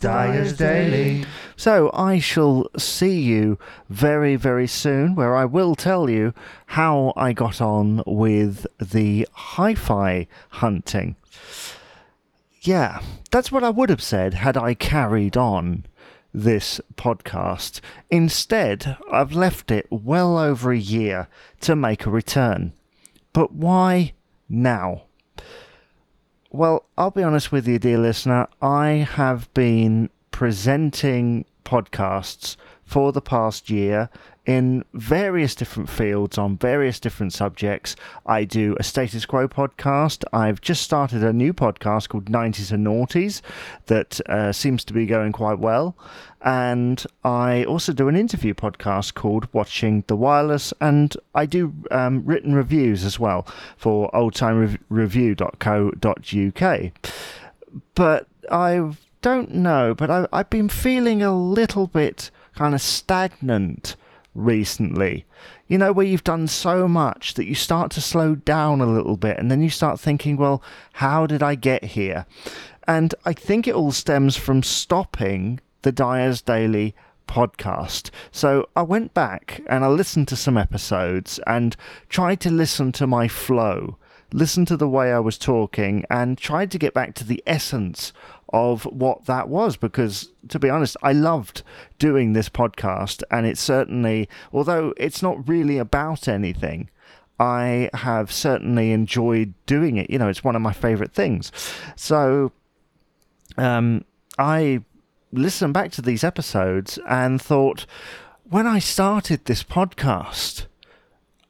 Dyer's Daily. So I shall see you very, very soon, where I will tell you how I got on with the hi fi hunting. Yeah, that's what I would have said had I carried on this podcast. Instead, I've left it well over a year to make a return. But why now? Well, I'll be honest with you, dear listener. I have been presenting podcasts for the past year in various different fields on various different subjects. I do a status quo podcast. I've just started a new podcast called 90s and Noughties that uh, seems to be going quite well. And I also do an interview podcast called Watching the Wireless. And I do um, written reviews as well for oldtimereview.co.uk. But I don't know, but I, I've been feeling a little bit kind of stagnant recently. You know, where you've done so much that you start to slow down a little bit and then you start thinking, well, how did I get here? And I think it all stems from stopping the Dyer's Daily podcast. So I went back and I listened to some episodes and tried to listen to my flow, listen to the way I was talking, and tried to get back to the essence of what that was because to be honest i loved doing this podcast and it's certainly although it's not really about anything i have certainly enjoyed doing it. You know it's one of my favorite things. So um i listened back to these episodes and thought when i started this podcast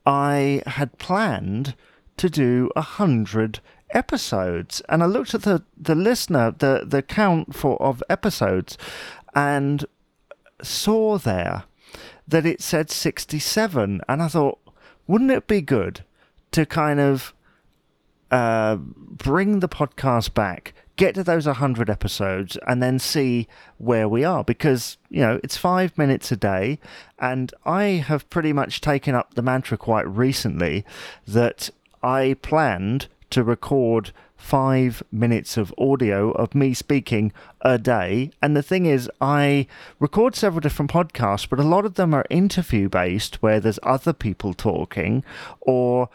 i had planned to do a hundred episodes, and I looked at the the listener the the count for of episodes, and saw there that it said sixty seven, and I thought, wouldn't it be good to kind of uh, bring the podcast back, get to those 100 episodes, and then see where we are. Because, you know, it's five minutes a day, and I have pretty much taken up the mantra quite recently that I planned to record five minutes of audio of me speaking a day. And the thing is, I record several different podcasts, but a lot of them are interview based where there's other people talking or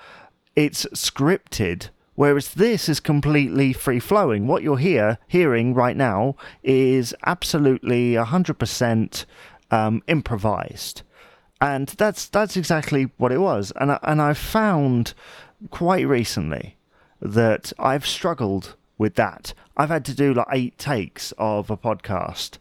it's scripted. Whereas this is completely free flowing. What you're here hearing right now is absolutely 100% um, improvised. And that's that's exactly what it was. And I, and I found quite recently that I've struggled with that. I've had to do like eight takes of a podcast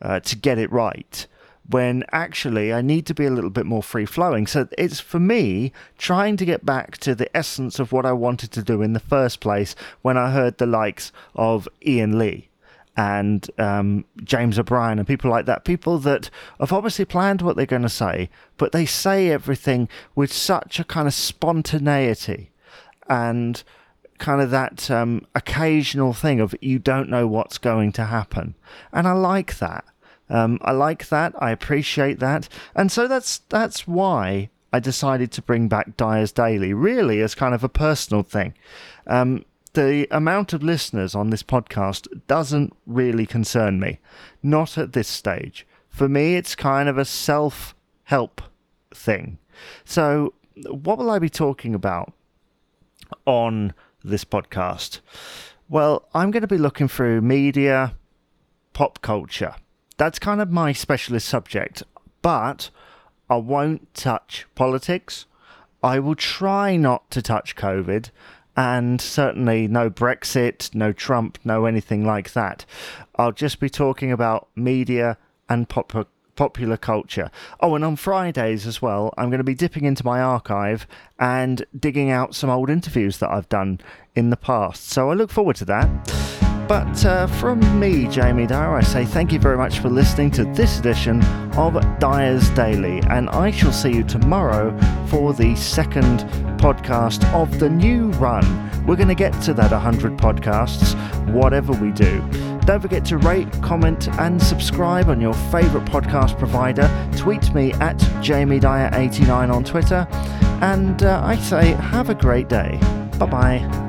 uh, to get it right. When actually I need to be a little bit more free flowing. So it's for me trying to get back to the essence of what I wanted to do in the first place when I heard the likes of Iain Lee and um, James O'Brien and people like that. People that have obviously planned what they're going to say, but they say everything with such a kind of spontaneity and kind of that um, occasional thing of you don't know what's going to happen, and I like that. Um, I like that. I appreciate that, and so that's that's why I decided to bring back Dyer's Daily, really as kind of a personal thing. Um, the amount of listeners on this podcast doesn't really concern me, not at this stage. For me, it's kind of a self help thing. So, what will I be talking about on this podcast? Well, I'm going to be looking through media, pop culture. That's kind of my specialist subject, but I won't touch politics. I will try not to touch COVID, and certainly no Brexit, no Trump, no anything like that. I'll just be talking about media and pop popular culture. Oh, and on Fridays as well, I'm going to be dipping into my archive and digging out some old interviews that I've done in the past. So I look forward to that. But uh, from me, Jamie Dyer, I say thank you very much for listening to this edition of Dyer's Daily, and I shall see you tomorrow for the second podcast of the new run. We're going to get to that 100 podcasts, whatever we do. Don't forget to rate, comment, and subscribe on your favourite podcast provider. Tweet me at JamieDyer89 on Twitter. And uh, I say, have a great day. Bye bye.